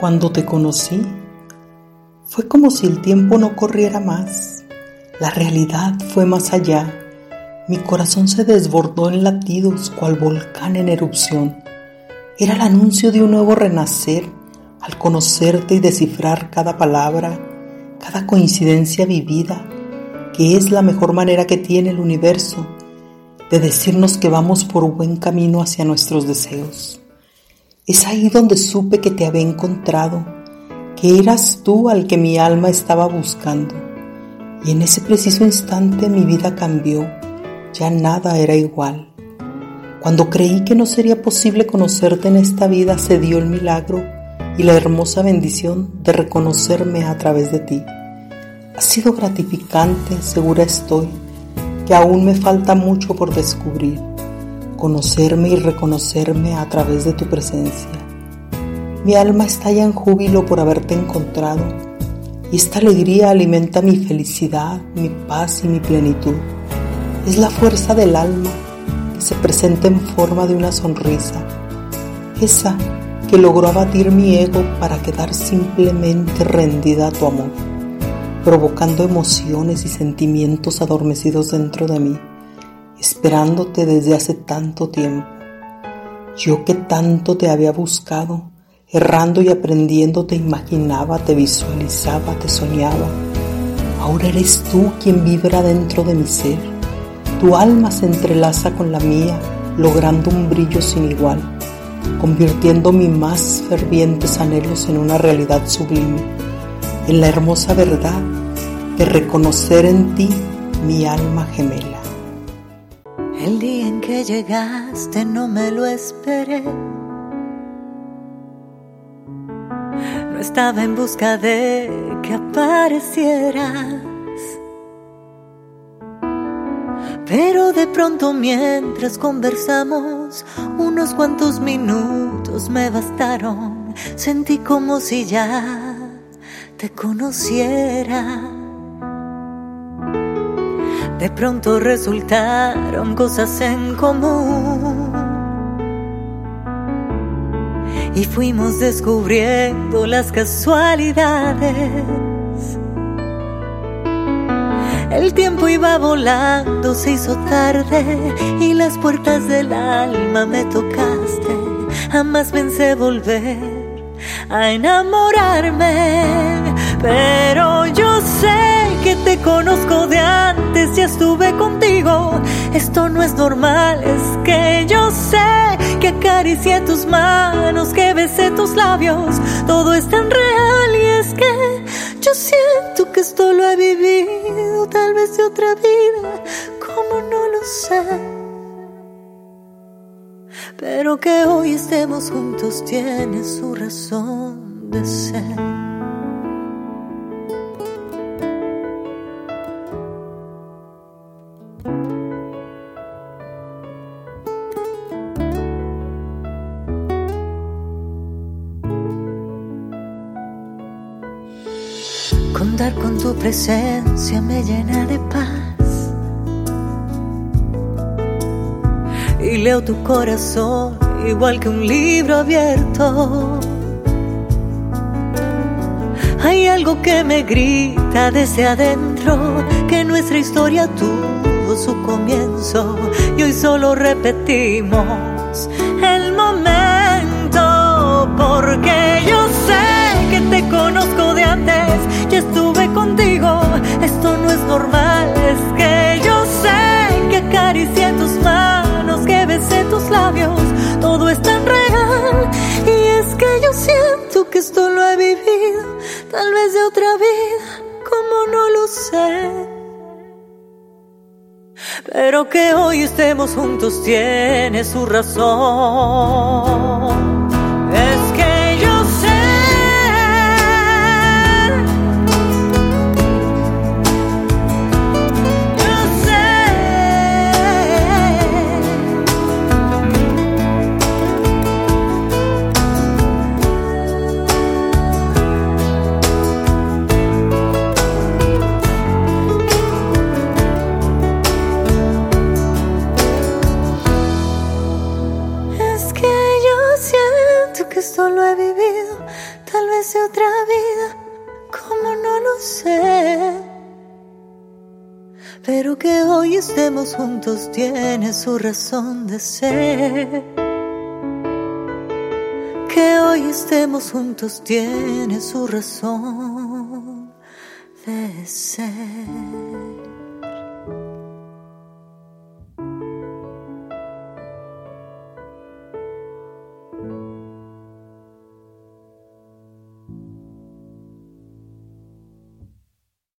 Cuando te conocí, fue como si el tiempo no corriera más. La realidad fue más allá. Mi corazón se desbordó en latidos cual volcán en erupción. Era el anuncio de un nuevo renacer al conocerte y descifrar cada palabra, cada coincidencia vivida, que es la mejor manera que tiene el universo de decirnos que vamos por buen camino hacia nuestros deseos. Es ahí donde supe que te había encontrado, que eras tú al que mi alma estaba buscando. Y en ese preciso instante mi vida cambió, ya nada era igual. Cuando creí que no sería posible conocerte en esta vida, se dio el milagro y la hermosa bendición de reconocerme a través de ti. Ha sido gratificante, segura estoy, que aún me falta mucho por descubrir conocerme y reconocerme a través de tu presencia. Mi alma estalla en júbilo por haberte encontrado y esta alegría alimenta mi felicidad, mi paz y mi plenitud. Es la fuerza del alma que se presenta en forma de una sonrisa, esa que logró abatir mi ego para quedar simplemente rendida a tu amor, provocando emociones y sentimientos adormecidos dentro de mí esperándote desde hace tanto tiempo. Yo que tanto te había buscado, errando y aprendiendo te imaginaba, te visualizaba, te soñaba. Ahora eres tú quien vibra dentro de mi ser. Tu alma se entrelaza con la mía, logrando un brillo sin igual, convirtiendo mis más fervientes anhelos en una realidad sublime, en la hermosa verdad de reconocer en ti mi alma gemela. El día en que llegaste no me lo esperé. No estaba en busca de que aparecieras. Pero de pronto mientras conversamos, unos cuantos minutos me bastaron. Sentí como si ya te conociera. De pronto resultaron cosas en común. Y fuimos descubriendo las casualidades. El tiempo iba volando, se hizo tarde y las puertas del alma me tocaste. Jamás pensé volver a enamorarme, pero ya estuve contigo. Esto no es normal, es que yo sé que acaricié tus manos, que besé tus labios. Todo es tan real y es que yo siento que esto lo he vivido, tal vez de otra vida, como no lo sé. Pero que hoy estemos juntos tiene su razón de ser. Contar con tu presencia me llena de paz. Y leo tu corazón igual que un libro abierto. Hay algo que me grita desde adentro, que nuestra historia tuvo su comienzo y hoy solo repetimos el momento porque yo labios, todo es tan real. Y es que yo siento que esto lo he vivido, tal vez de otra vida, como no lo sé. Pero que hoy estemos juntos tiene su razón. Esto lo he vivido, tal vez de otra vida, como no lo sé. Pero que hoy estemos juntos tiene su razón de ser. Que hoy estemos juntos tiene su razón de ser.